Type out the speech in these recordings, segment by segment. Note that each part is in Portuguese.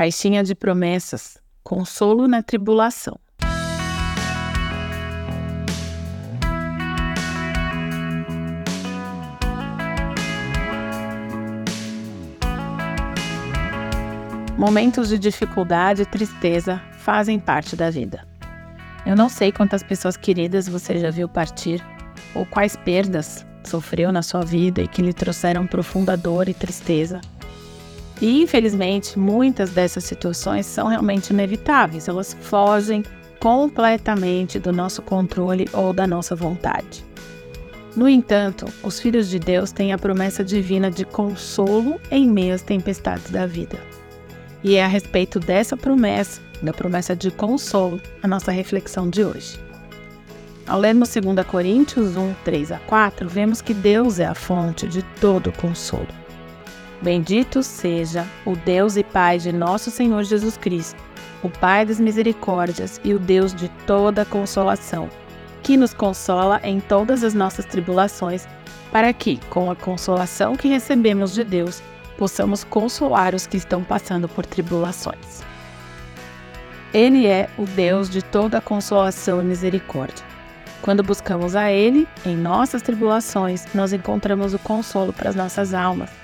Caixinha de promessas, consolo na tribulação. Momentos de dificuldade e tristeza fazem parte da vida. Eu não sei quantas pessoas queridas você já viu partir ou quais perdas sofreu na sua vida e que lhe trouxeram profunda dor e tristeza. E infelizmente, muitas dessas situações são realmente inevitáveis, elas fogem completamente do nosso controle ou da nossa vontade. No entanto, os filhos de Deus têm a promessa divina de consolo em meio às tempestades da vida. E é a respeito dessa promessa, da promessa de consolo, a nossa reflexão de hoje. Ao lermos 2 Coríntios 1, 3 a 4, vemos que Deus é a fonte de todo consolo. Bendito seja o Deus e Pai de nosso Senhor Jesus Cristo, o Pai das misericórdias e o Deus de toda consolação, que nos consola em todas as nossas tribulações, para que, com a consolação que recebemos de Deus, possamos consolar os que estão passando por tribulações. Ele é o Deus de toda consolação e misericórdia. Quando buscamos a Ele, em nossas tribulações, nós encontramos o consolo para as nossas almas.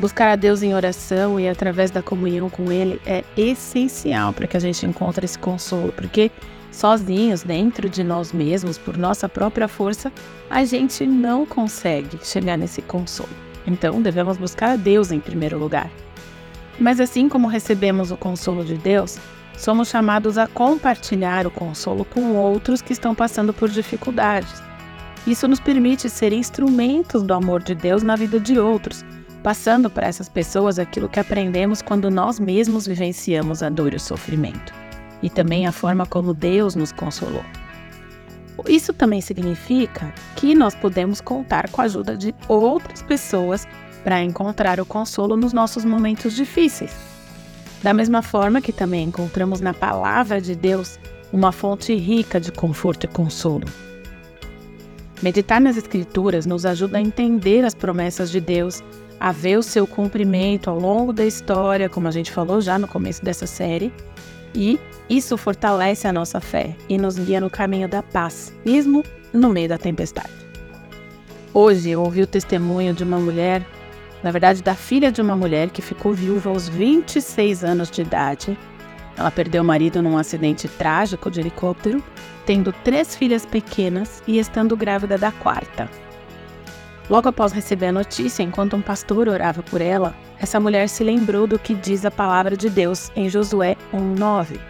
Buscar a Deus em oração e através da comunhão com Ele é essencial para que a gente encontre esse consolo, porque sozinhos, dentro de nós mesmos, por nossa própria força, a gente não consegue chegar nesse consolo. Então, devemos buscar a Deus em primeiro lugar. Mas assim como recebemos o consolo de Deus, somos chamados a compartilhar o consolo com outros que estão passando por dificuldades. Isso nos permite ser instrumentos do amor de Deus na vida de outros, passando para essas pessoas aquilo que aprendemos quando nós mesmos vivenciamos a dor e o sofrimento, e também a forma como Deus nos consolou. Isso também significa que nós podemos contar com a ajuda de outras pessoas para encontrar o consolo nos nossos momentos difíceis. Da mesma forma que também encontramos na palavra de Deus uma fonte rica de conforto e consolo. Meditar nas Escrituras nos ajuda a entender as promessas de Deus, a ver o seu cumprimento ao longo da história, como a gente falou já no começo dessa série, e isso fortalece a nossa fé e nos guia no caminho da paz, mesmo no meio da tempestade. Hoje eu ouvi o testemunho de uma mulher, na verdade, da filha de uma mulher que ficou viúva aos 26 anos de idade. Ela perdeu o marido num acidente trágico de helicóptero, tendo três filhas pequenas e estando grávida da quarta. Logo após receber a notícia, enquanto um pastor orava por ela, essa mulher se lembrou do que diz a palavra de Deus em Josué 1:9.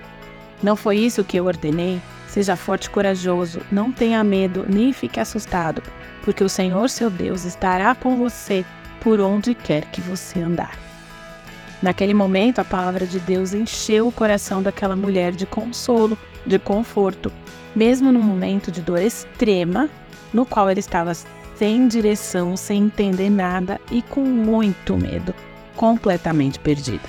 Não foi isso que eu ordenei? Seja forte e corajoso, não tenha medo, nem fique assustado, porque o Senhor seu Deus estará com você por onde quer que você andar. Naquele momento, a palavra de Deus encheu o coração daquela mulher de consolo, de conforto, mesmo num momento de dor extrema, no qual ela estava sem direção, sem entender nada e com muito medo, completamente perdida.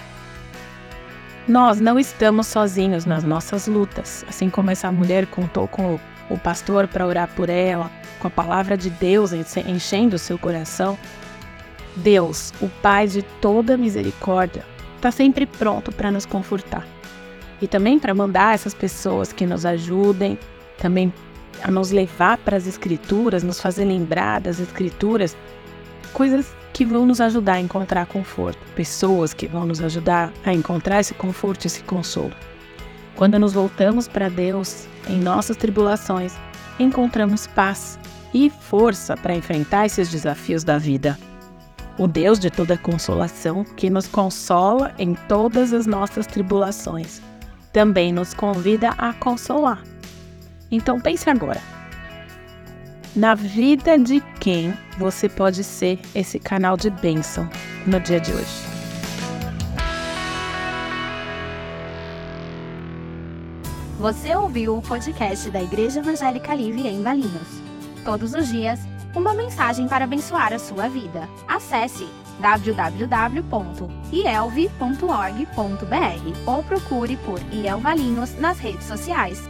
Nós não estamos sozinhos nas nossas lutas, assim como essa mulher contou com o pastor para orar por ela, com a palavra de Deus enchendo seu coração. Deus, o Pai de toda misericórdia, está sempre pronto para nos confortar e também para mandar essas pessoas que nos ajudem, também a nos levar para as Escrituras, nos fazer lembrar das Escrituras, coisas que vão nos ajudar a encontrar conforto, pessoas que vão nos ajudar a encontrar esse conforto, esse consolo. Quando nos voltamos para Deus em nossas tribulações, encontramos paz e força para enfrentar esses desafios da vida. O Deus de toda consolação, que nos consola em todas as nossas tribulações, também nos convida a consolar. Então pense agora: na vida de quem você pode ser esse canal de bênção no dia de hoje. Você ouviu o podcast da Igreja Evangélica Livre em Valinhos. Todos os dias, uma mensagem para abençoar a sua vida. Acesse www.ielve.org.br ou procure por IEL Valinhos nas redes sociais.